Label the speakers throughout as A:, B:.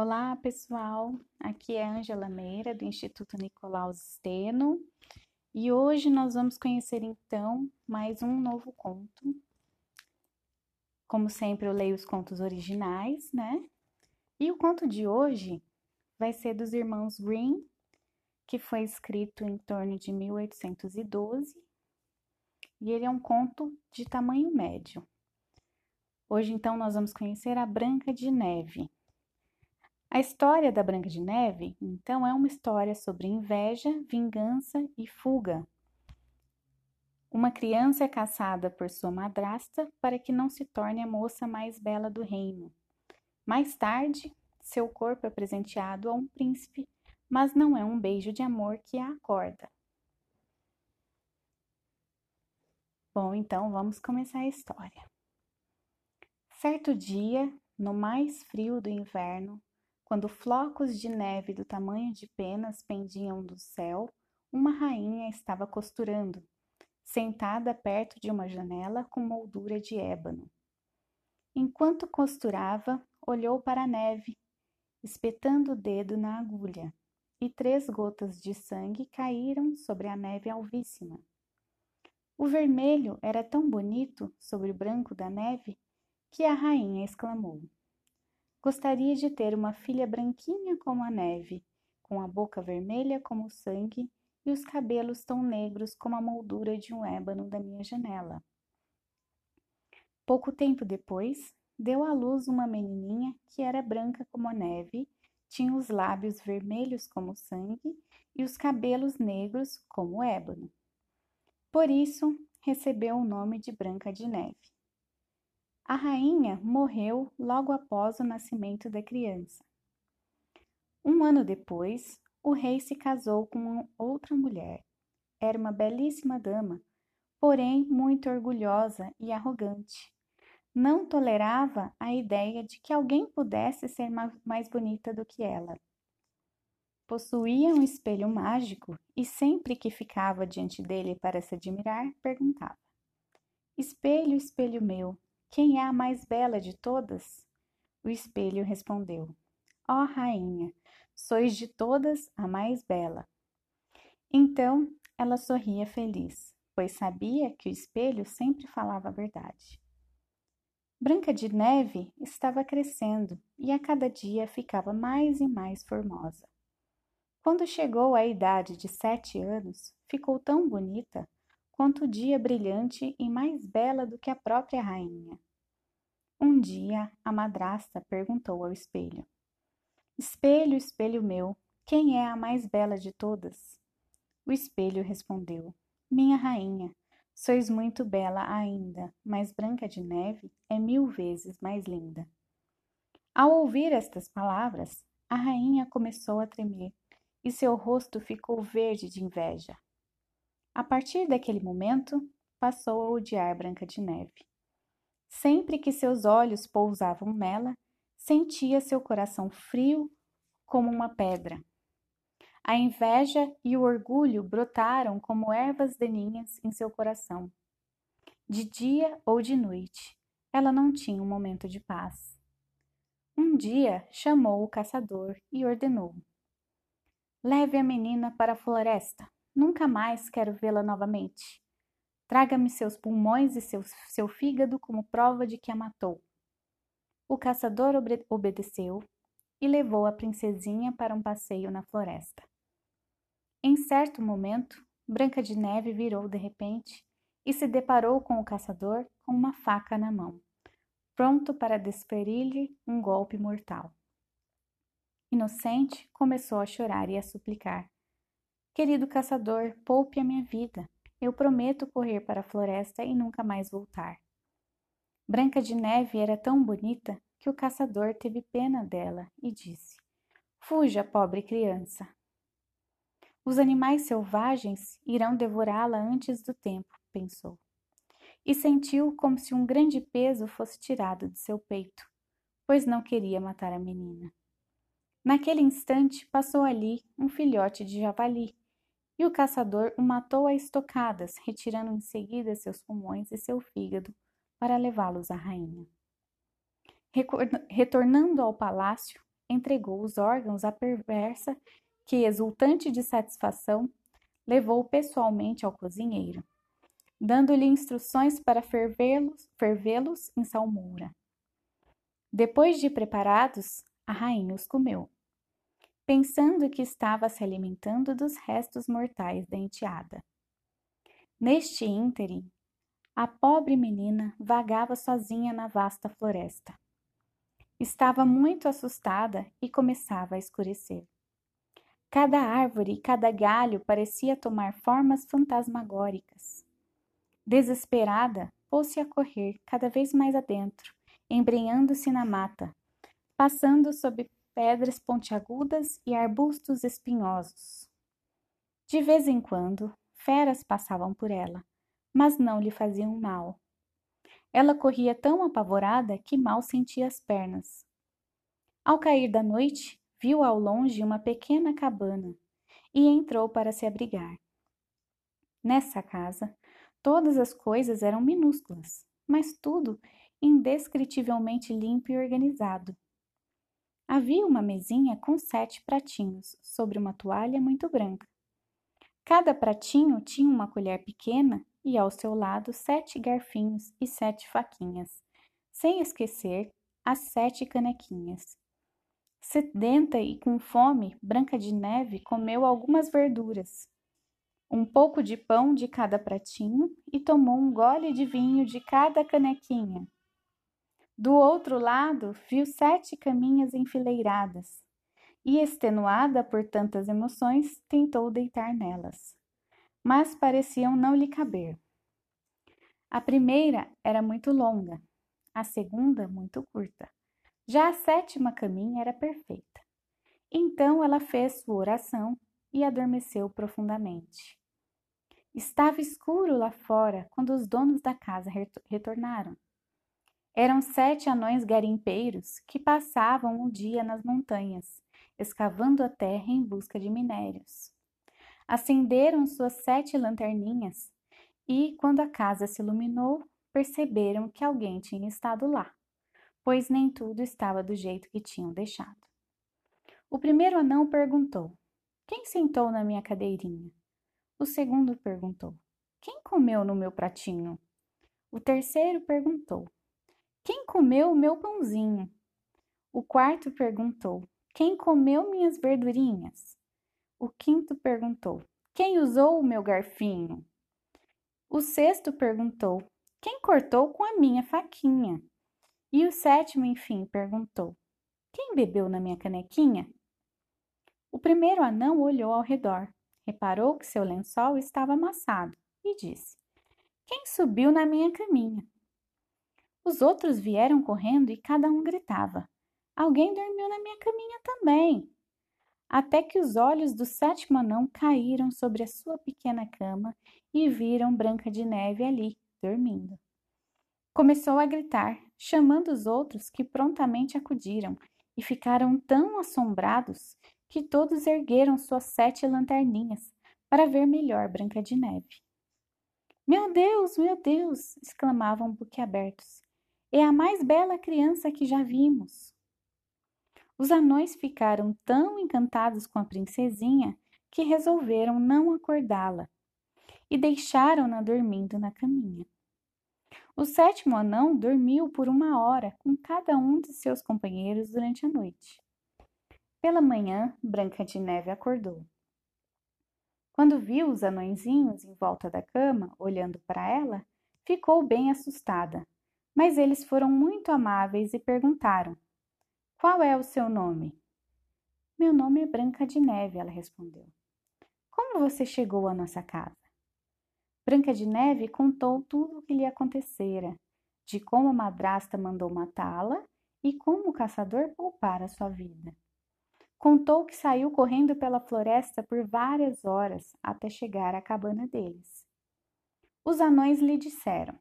A: Olá, pessoal. Aqui é Ângela Meira, do Instituto Nicolaus Steno, e hoje nós vamos conhecer então mais um novo conto. Como sempre, eu leio os contos originais, né? E o conto de hoje vai ser dos irmãos Green, que foi escrito em torno de 1812, e ele é um conto de tamanho médio. Hoje, então, nós vamos conhecer a Branca de Neve. A história da Branca de Neve, então, é uma história sobre inveja, vingança e fuga. Uma criança é caçada por sua madrasta para que não se torne a moça mais bela do reino. Mais tarde, seu corpo é presenteado a um príncipe, mas não é um beijo de amor que a acorda. Bom, então vamos começar a história. Certo dia, no mais frio do inverno, quando flocos de neve do tamanho de penas pendiam do céu, uma rainha estava costurando, sentada perto de uma janela com moldura de ébano. Enquanto costurava, olhou para a neve, espetando o dedo na agulha, e três gotas de sangue caíram sobre a neve alvíssima. O vermelho era tão bonito sobre o branco da neve que a rainha exclamou: Gostaria de ter uma filha branquinha como a neve, com a boca vermelha como o sangue e os cabelos tão negros como a moldura de um ébano da minha janela. Pouco tempo depois, deu à luz uma menininha que era branca como a neve, tinha os lábios vermelhos como o sangue e os cabelos negros como o ébano. Por isso, recebeu o nome de Branca de Neve. A rainha morreu logo após o nascimento da criança. Um ano depois, o rei se casou com outra mulher. Era uma belíssima dama, porém muito orgulhosa e arrogante. Não tolerava a ideia de que alguém pudesse ser mais bonita do que ela. Possuía um espelho mágico e sempre que ficava diante dele para se admirar, perguntava: Espelho, espelho meu, quem é a mais bela de todas? O espelho respondeu: Ó oh, rainha, sois de todas a mais bela. Então ela sorria feliz, pois sabia que o espelho sempre falava a verdade. Branca de Neve estava crescendo e a cada dia ficava mais e mais formosa. Quando chegou à idade de sete anos, ficou tão bonita quanto dia brilhante e mais bela do que a própria rainha. Um dia, a madrasta perguntou ao espelho: Espelho, espelho meu, quem é a mais bela de todas? O espelho respondeu: Minha rainha, sois muito bela ainda, mas Branca de Neve é mil vezes mais linda. Ao ouvir estas palavras, a rainha começou a tremer e seu rosto ficou verde de inveja. A partir daquele momento, passou a odiar Branca de Neve. Sempre que seus olhos pousavam nela, sentia seu coração frio como uma pedra. A inveja e o orgulho brotaram como ervas daninhas em seu coração. De dia ou de noite, ela não tinha um momento de paz. Um dia chamou o caçador e ordenou: Leve a menina para a floresta. Nunca mais quero vê-la novamente. Traga-me seus pulmões e seu, seu fígado como prova de que a matou. O caçador obedeceu e levou a princesinha para um passeio na floresta. Em certo momento, Branca de Neve virou de repente e se deparou com o caçador com uma faca na mão, pronto para desferir-lhe um golpe mortal. Inocente, começou a chorar e a suplicar: Querido caçador, poupe a minha vida. Eu prometo correr para a floresta e nunca mais voltar. Branca de Neve era tão bonita que o caçador teve pena dela e disse: Fuja, pobre criança. Os animais selvagens irão devorá-la antes do tempo, pensou. E sentiu como se um grande peso fosse tirado de seu peito, pois não queria matar a menina. Naquele instante passou ali um filhote de javali e o caçador o matou a estocadas, retirando em seguida seus pulmões e seu fígado para levá-los à rainha. Retornando ao palácio, entregou os órgãos à perversa que, exultante de satisfação, levou pessoalmente ao cozinheiro, dando-lhe instruções para fervê-los fervê em salmoura. Depois de preparados, a rainha os comeu, pensando que estava se alimentando dos restos mortais da enteada. Neste ínterim, a pobre menina vagava sozinha na vasta floresta. Estava muito assustada e começava a escurecer. Cada árvore e cada galho parecia tomar formas fantasmagóricas. Desesperada, pôs-se a correr cada vez mais adentro, embrenhando-se na mata, passando sob pedras pontiagudas e arbustos espinhosos. De vez em quando, feras passavam por ela, mas não lhe faziam mal. Ela corria tão apavorada que mal sentia as pernas. Ao cair da noite, viu ao longe uma pequena cabana e entrou para se abrigar. Nessa casa, todas as coisas eram minúsculas, mas tudo indescritivelmente limpo e organizado. Havia uma mesinha com sete pratinhos sobre uma toalha muito branca. Cada pratinho tinha uma colher pequena e ao seu lado sete garfinhos e sete faquinhas, sem esquecer as sete canequinhas. Sedenta e com fome, Branca de Neve comeu algumas verduras, um pouco de pão de cada pratinho e tomou um gole de vinho de cada canequinha. Do outro lado, viu sete caminhas enfileiradas e, extenuada por tantas emoções, tentou deitar nelas mas pareciam não lhe caber. A primeira era muito longa, a segunda muito curta. Já a sétima caminha era perfeita. Então ela fez sua oração e adormeceu profundamente. Estava escuro lá fora quando os donos da casa retornaram. Eram sete anões garimpeiros que passavam o dia nas montanhas, escavando a terra em busca de minérios acenderam suas sete lanterninhas e, quando a casa se iluminou, perceberam que alguém tinha estado lá, pois nem tudo estava do jeito que tinham deixado. O primeiro anão perguntou: Quem sentou na minha cadeirinha? O segundo perguntou: Quem comeu no meu pratinho? O terceiro perguntou: Quem comeu o meu pãozinho? O quarto perguntou: Quem comeu minhas verdurinhas? O quinto perguntou: Quem usou o meu garfinho? O sexto perguntou: Quem cortou com a minha faquinha? E o sétimo, enfim, perguntou: Quem bebeu na minha canequinha? O primeiro anão olhou ao redor, reparou que seu lençol estava amassado e disse: Quem subiu na minha caminha? Os outros vieram correndo e cada um gritava: Alguém dormiu na minha caminha também até que os olhos do sétimo anão caíram sobre a sua pequena cama e viram Branca de Neve ali, dormindo. Começou a gritar, chamando os outros que prontamente acudiram e ficaram tão assombrados que todos ergueram suas sete lanterninhas para ver melhor Branca de Neve. Meu Deus, meu Deus! exclamavam boquiabertos. É a mais bela criança que já vimos. Os anões ficaram tão encantados com a princesinha que resolveram não acordá-la e deixaram-na dormindo na caminha. O sétimo anão dormiu por uma hora com cada um de seus companheiros durante a noite. Pela manhã, Branca de Neve acordou. Quando viu os anõezinhos em volta da cama, olhando para ela, ficou bem assustada. Mas eles foram muito amáveis e perguntaram: qual é o seu nome? Meu nome é Branca de Neve, ela respondeu. Como você chegou à nossa casa? Branca de Neve contou tudo o que lhe acontecera, de como a madrasta mandou matá-la e como o caçador poupara sua vida. Contou que saiu correndo pela floresta por várias horas até chegar à cabana deles. Os anões lhe disseram: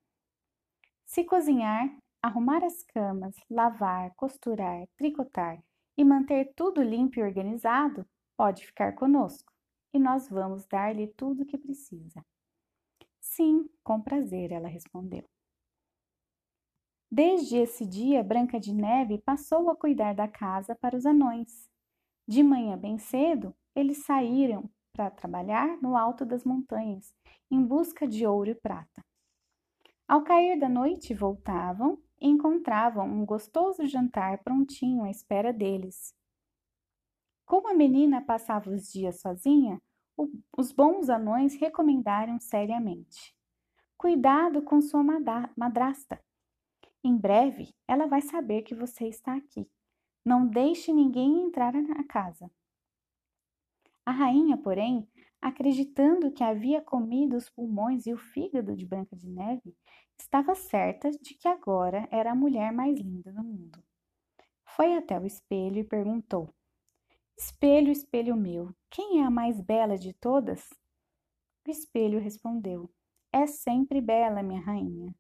A: Se cozinhar, arrumar as camas, lavar, costurar, tricotar e manter tudo limpo e organizado, pode ficar conosco e nós vamos dar-lhe tudo o que precisa. Sim, com prazer, ela respondeu. Desde esse dia, Branca de Neve passou a cuidar da casa para os anões. De manhã bem cedo, eles saíram para trabalhar no alto das montanhas, em busca de ouro e prata. Ao cair da noite, voltavam e encontravam um gostoso jantar prontinho à espera deles. Como a menina passava os dias sozinha, os bons anões recomendaram seriamente: Cuidado com sua madrasta. Em breve ela vai saber que você está aqui. Não deixe ninguém entrar na casa. A rainha, porém, acreditando que havia comido os pulmões e o fígado de Branca de Neve, estava certa de que agora era a mulher mais linda do mundo. Foi até o espelho e perguntou: Espelho, espelho meu, quem é a mais bela de todas? O espelho respondeu: É sempre bela, minha rainha.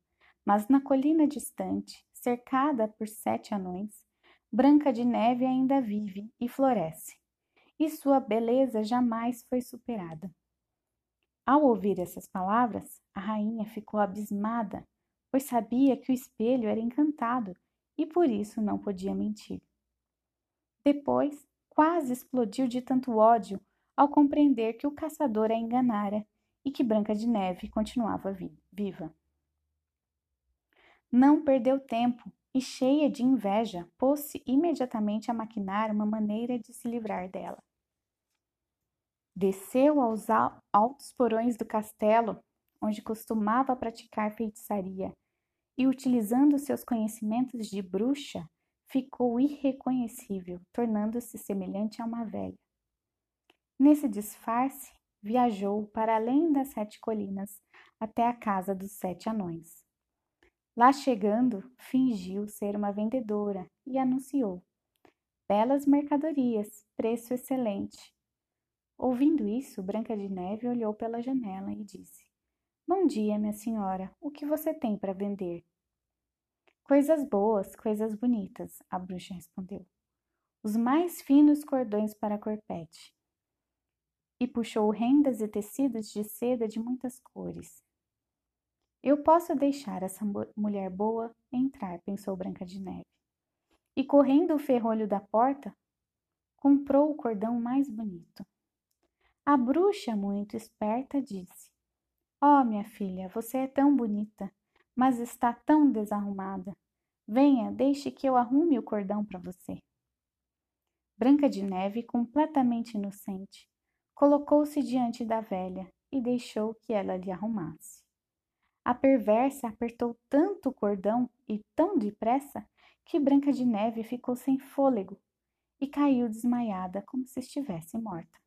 A: Mas na colina distante, cercada por sete anões, Branca de Neve ainda vive e floresce, e sua beleza jamais foi superada. Ao ouvir essas palavras, a rainha ficou abismada, pois sabia que o espelho era encantado e por isso não podia mentir. Depois, quase explodiu de tanto ódio ao compreender que o caçador a enganara e que Branca de Neve continuava viva. Não perdeu tempo e, cheia de inveja, pôs-se imediatamente a maquinar uma maneira de se livrar dela. Desceu aos altos porões do castelo, onde costumava praticar feitiçaria, e, utilizando seus conhecimentos de bruxa, ficou irreconhecível, tornando-se semelhante a uma velha. Nesse disfarce, viajou para além das sete colinas até a casa dos sete anões. Lá chegando, fingiu ser uma vendedora e anunciou: Belas mercadorias, preço excelente. Ouvindo isso, Branca de Neve olhou pela janela e disse: Bom dia, minha senhora, o que você tem para vender? Coisas boas, coisas bonitas, a bruxa respondeu. Os mais finos cordões para corpete. E puxou rendas e tecidos de seda de muitas cores. Eu posso deixar essa mulher boa entrar, pensou Branca de Neve. E correndo o ferrolho da porta, comprou o cordão mais bonito. A bruxa, muito esperta, disse: Oh, minha filha, você é tão bonita mas está tão desarrumada. Venha, deixe que eu arrume o cordão para você. Branca de Neve, completamente inocente, colocou-se diante da velha e deixou que ela lhe arrumasse. A perversa apertou tanto o cordão e tão depressa que Branca de Neve ficou sem fôlego e caiu desmaiada como se estivesse morta.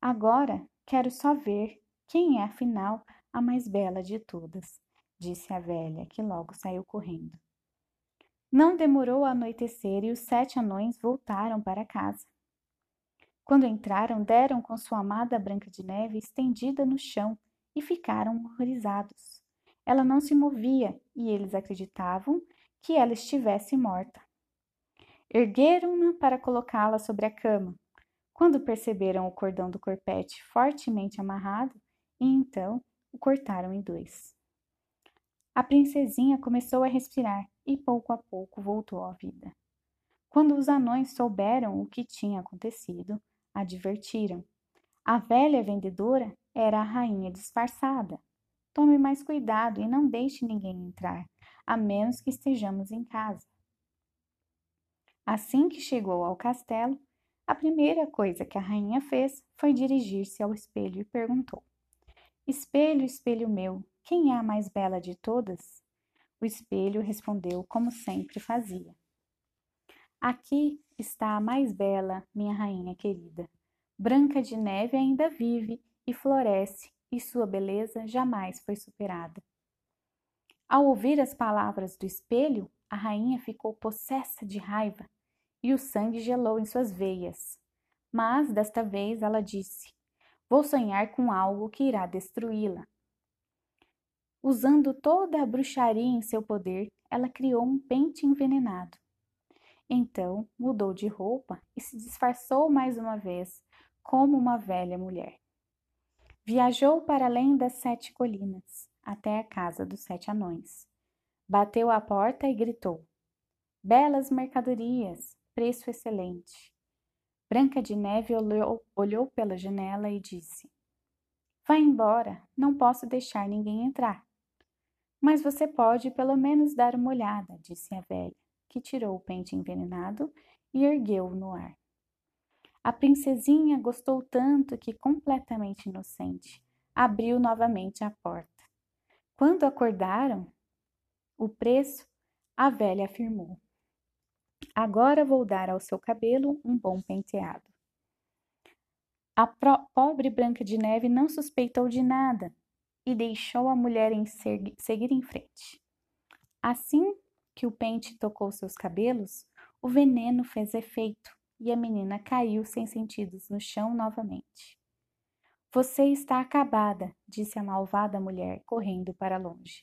A: Agora quero só ver quem é afinal a mais bela de todas, disse a velha, que logo saiu correndo. Não demorou a anoitecer e os sete anões voltaram para casa. Quando entraram, deram com sua amada Branca de Neve estendida no chão e ficaram horrorizados. Ela não se movia e eles acreditavam que ela estivesse morta. Ergueram-na para colocá-la sobre a cama, quando perceberam o cordão do corpete fortemente amarrado, e então o cortaram em dois. A princesinha começou a respirar e pouco a pouco voltou à vida. Quando os anões souberam o que tinha acontecido, advertiram. A velha vendedora era a rainha disfarçada. Tome mais cuidado e não deixe ninguém entrar, a menos que estejamos em casa. Assim que chegou ao castelo, a primeira coisa que a rainha fez foi dirigir-se ao espelho e perguntou: Espelho, espelho meu, quem é a mais bela de todas? O espelho respondeu como sempre fazia. Aqui está a mais bela, minha rainha querida. Branca de Neve ainda vive e floresce, e sua beleza jamais foi superada. Ao ouvir as palavras do espelho, a rainha ficou possessa de raiva e o sangue gelou em suas veias. Mas desta vez ela disse: Vou sonhar com algo que irá destruí-la. Usando toda a bruxaria em seu poder, ela criou um pente envenenado. Então mudou de roupa e se disfarçou mais uma vez como uma velha mulher. Viajou para além das sete colinas, até a casa dos sete anões. Bateu à porta e gritou: Belas mercadorias, preço excelente. Branca de Neve olhou, olhou pela janela e disse: Vá embora, não posso deixar ninguém entrar. Mas você pode pelo menos dar uma olhada, disse a velha, que tirou o pente envenenado e ergueu-o no ar. A princesinha gostou tanto que, completamente inocente, abriu novamente a porta. Quando acordaram o preço, a velha afirmou: Agora vou dar ao seu cabelo um bom penteado. A pobre Branca de Neve não suspeitou de nada e deixou a mulher em seguir em frente. Assim que o pente tocou seus cabelos, o veneno fez efeito e a menina caiu sem sentidos no chão novamente. Você está acabada, disse a malvada mulher, correndo para longe.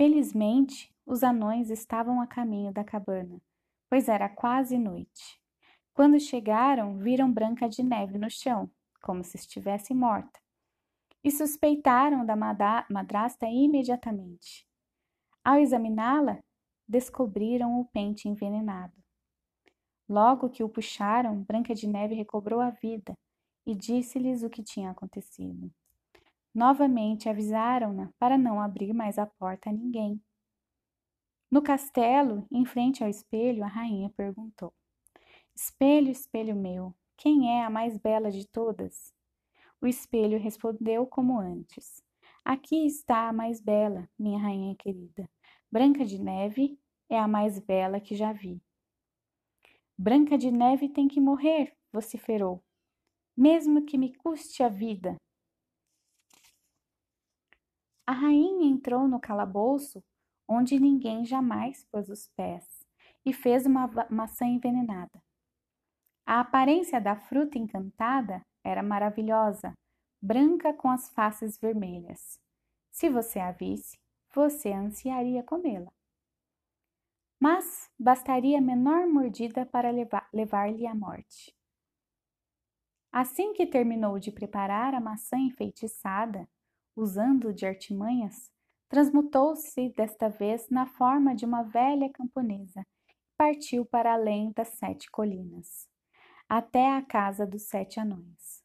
A: Felizmente, os anões estavam a caminho da cabana, pois era quase noite. Quando chegaram, viram Branca de Neve no chão, como se estivesse morta, e suspeitaram da madrasta imediatamente. Ao examiná-la, descobriram o pente envenenado. Logo que o puxaram, Branca de Neve recobrou a vida e disse-lhes o que tinha acontecido. Novamente avisaram-na para não abrir mais a porta a ninguém. No castelo, em frente ao espelho, a rainha perguntou: Espelho, espelho meu, quem é a mais bela de todas? O espelho respondeu como antes: Aqui está a mais bela, minha rainha querida. Branca de Neve é a mais bela que já vi. Branca de Neve tem que morrer, vociferou, mesmo que me custe a vida. A rainha entrou no calabouço onde ninguém jamais pôs os pés e fez uma maçã envenenada. A aparência da fruta encantada era maravilhosa, branca com as faces vermelhas. Se você a visse, você ansiaria comê-la mas bastaria a menor mordida para levar-lhe a morte. Assim que terminou de preparar a maçã enfeitiçada, usando de artimanhas, transmutou-se desta vez na forma de uma velha camponesa e partiu para além das sete colinas, até a casa dos sete anões.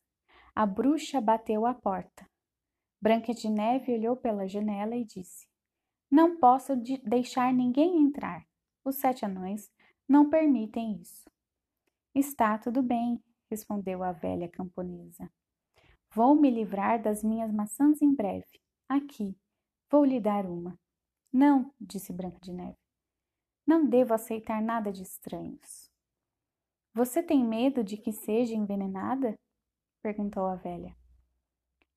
A: A bruxa bateu à porta. Branca de Neve olhou pela janela e disse: Não posso de deixar ninguém entrar. Os sete anões não permitem isso. Está tudo bem, respondeu a velha camponesa. Vou me livrar das minhas maçãs em breve. Aqui, vou lhe dar uma. Não, disse Branca de Neve. Não devo aceitar nada de estranhos. Você tem medo de que seja envenenada? perguntou a velha.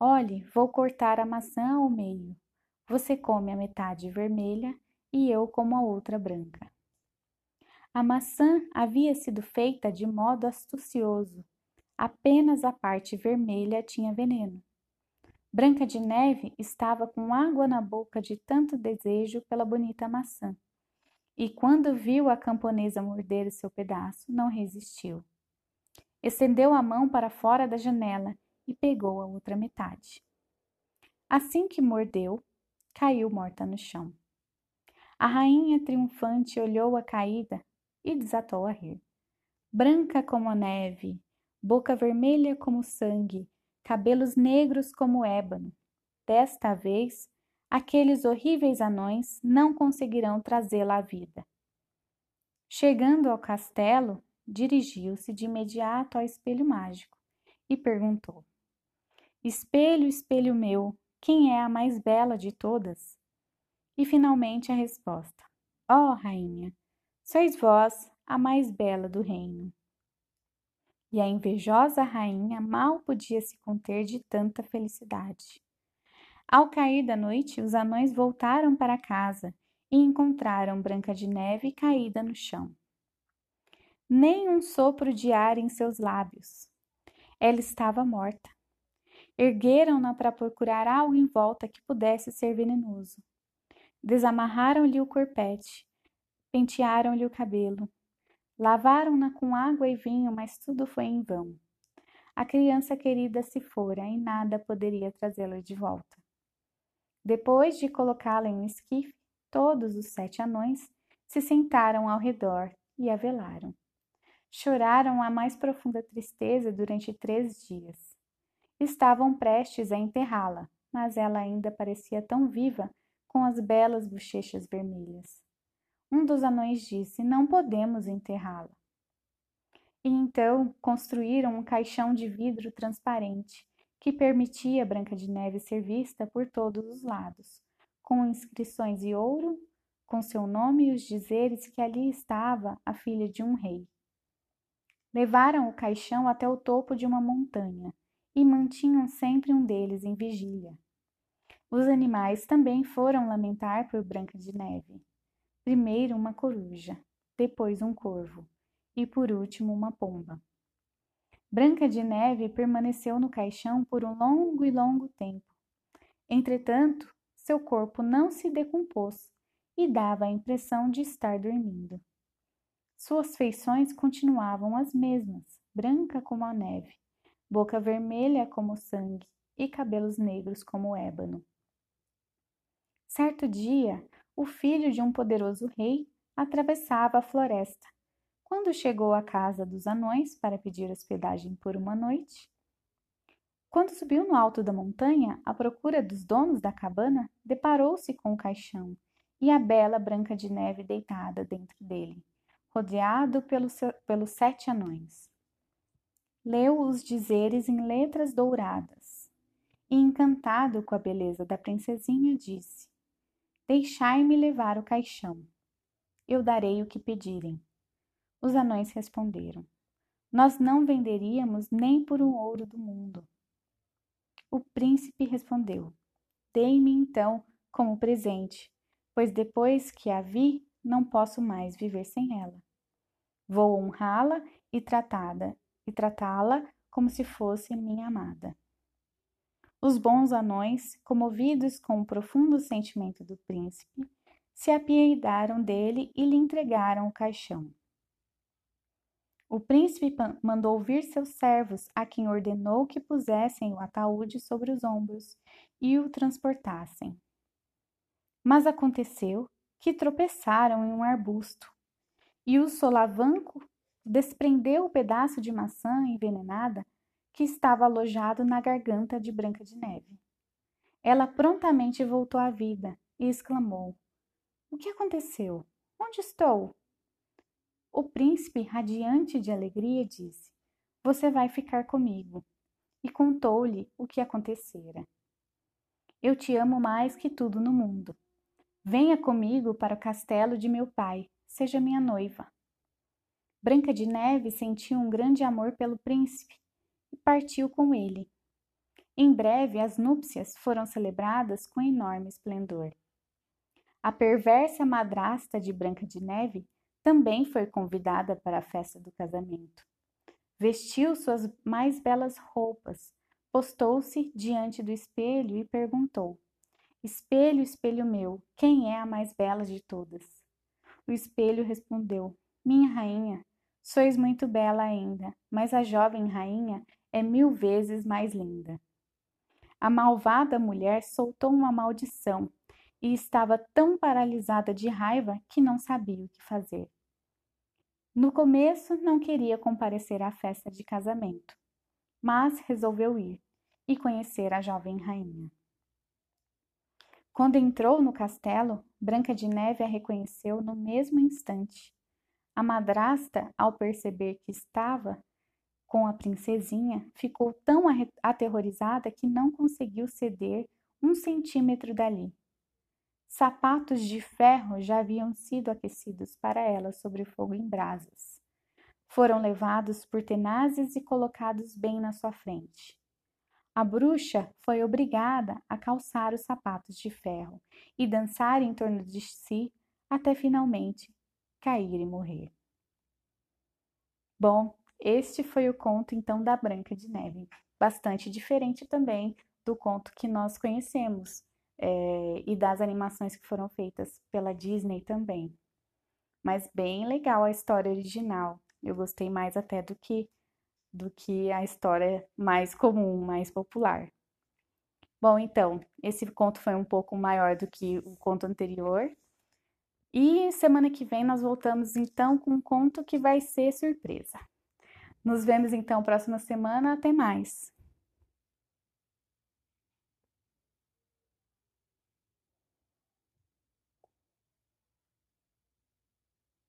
A: Olhe, vou cortar a maçã ao meio. Você come a metade vermelha e eu como a outra branca. A maçã havia sido feita de modo astucioso. Apenas a parte vermelha tinha veneno. Branca de Neve estava com água na boca de tanto desejo pela bonita maçã. E quando viu a camponesa morder o seu pedaço, não resistiu. Estendeu a mão para fora da janela e pegou a outra metade. Assim que mordeu, caiu morta no chão. A rainha triunfante olhou a caída e desatou a rir. Branca como a neve, boca vermelha como sangue, cabelos negros como ébano. Desta vez, aqueles horríveis anões não conseguirão trazê-la à vida. Chegando ao castelo, dirigiu-se de imediato ao espelho mágico e perguntou: Espelho, espelho meu, quem é a mais bela de todas? E finalmente a resposta: Ó oh, rainha, Sois vós a mais bela do reino. E a invejosa rainha mal podia se conter de tanta felicidade. Ao cair da noite, os anões voltaram para casa e encontraram Branca de Neve caída no chão. Nem um sopro de ar em seus lábios. Ela estava morta. Ergueram-na para procurar algo em volta que pudesse ser venenoso. Desamarraram-lhe o corpete pentearam-lhe o cabelo, lavaram-na com água e vinho, mas tudo foi em vão. A criança querida se fora e nada poderia trazê-la de volta. Depois de colocá-la em um esquife, todos os sete anões se sentaram ao redor e a velaram. Choraram a mais profunda tristeza durante três dias. Estavam prestes a enterrá-la, mas ela ainda parecia tão viva com as belas bochechas vermelhas. Um dos anões disse: Não podemos enterrá-la. E então construíram um caixão de vidro transparente que permitia Branca de Neve ser vista por todos os lados, com inscrições de ouro, com seu nome e os dizeres que ali estava a filha de um rei. Levaram o caixão até o topo de uma montanha e mantinham sempre um deles em vigília. Os animais também foram lamentar por Branca de Neve. Primeiro uma coruja, depois um corvo e por último uma pomba. Branca de Neve permaneceu no caixão por um longo e longo tempo. Entretanto, seu corpo não se decompôs e dava a impressão de estar dormindo. Suas feições continuavam as mesmas, branca como a neve, boca vermelha como sangue e cabelos negros como ébano. Certo dia, o filho de um poderoso rei atravessava a floresta quando chegou à casa dos anões para pedir hospedagem por uma noite, quando subiu no alto da montanha à procura dos donos da cabana, deparou-se com o caixão e a bela Branca de Neve deitada dentro dele, rodeado pelos, pelos sete anões. Leu os dizeres em letras douradas e, encantado com a beleza da princesinha, disse: Deixai-me levar o caixão. Eu darei o que pedirem. Os anões responderam: Nós não venderíamos nem por um ouro do mundo. O príncipe respondeu: Dei-me então como presente, pois depois que a vi, não posso mais viver sem ela. Vou honrá-la e tratá-la e tratá-la como se fosse minha amada. Os bons anões, comovidos com o profundo sentimento do príncipe, se apiedaram dele e lhe entregaram o caixão. O príncipe mandou vir seus servos, a quem ordenou que pusessem o ataúde sobre os ombros e o transportassem. Mas aconteceu que tropeçaram em um arbusto, e o solavanco desprendeu o pedaço de maçã envenenada que estava alojado na garganta de Branca de Neve. Ela prontamente voltou à vida e exclamou: O que aconteceu? Onde estou? O príncipe, radiante de alegria, disse: Você vai ficar comigo. E contou-lhe o que acontecera. Eu te amo mais que tudo no mundo. Venha comigo para o castelo de meu pai, seja minha noiva. Branca de Neve sentiu um grande amor pelo príncipe e partiu com ele. Em breve, as núpcias foram celebradas com enorme esplendor. A perversa madrasta de Branca de Neve também foi convidada para a festa do casamento. Vestiu suas mais belas roupas, postou-se diante do espelho e perguntou: Espelho, espelho meu, quem é a mais bela de todas? O espelho respondeu: Minha rainha, sois muito bela ainda, mas a jovem rainha é mil vezes mais linda. A malvada mulher soltou uma maldição e estava tão paralisada de raiva que não sabia o que fazer. No começo não queria comparecer à festa de casamento, mas resolveu ir e conhecer a jovem rainha. Quando entrou no castelo, Branca de Neve a reconheceu no mesmo instante. A madrasta, ao perceber que estava com a princesinha, ficou tão aterrorizada que não conseguiu ceder um centímetro dali. Sapatos de ferro já haviam sido aquecidos para ela sobre fogo em brasas. Foram levados por tenazes e colocados bem na sua frente. A bruxa foi obrigada a calçar os sapatos de ferro e dançar em torno de si até finalmente cair e morrer. Bom, este foi o conto então da Branca de Neve, bastante diferente também do conto que nós conhecemos, é, e das animações que foram feitas pela Disney também. Mas bem legal a história original. Eu gostei mais até do que do que a história mais comum, mais popular. Bom, então, esse conto foi um pouco maior do que o conto anterior, E semana que vem nós voltamos então com um conto que vai ser surpresa. Nos vemos então próxima semana. Até mais!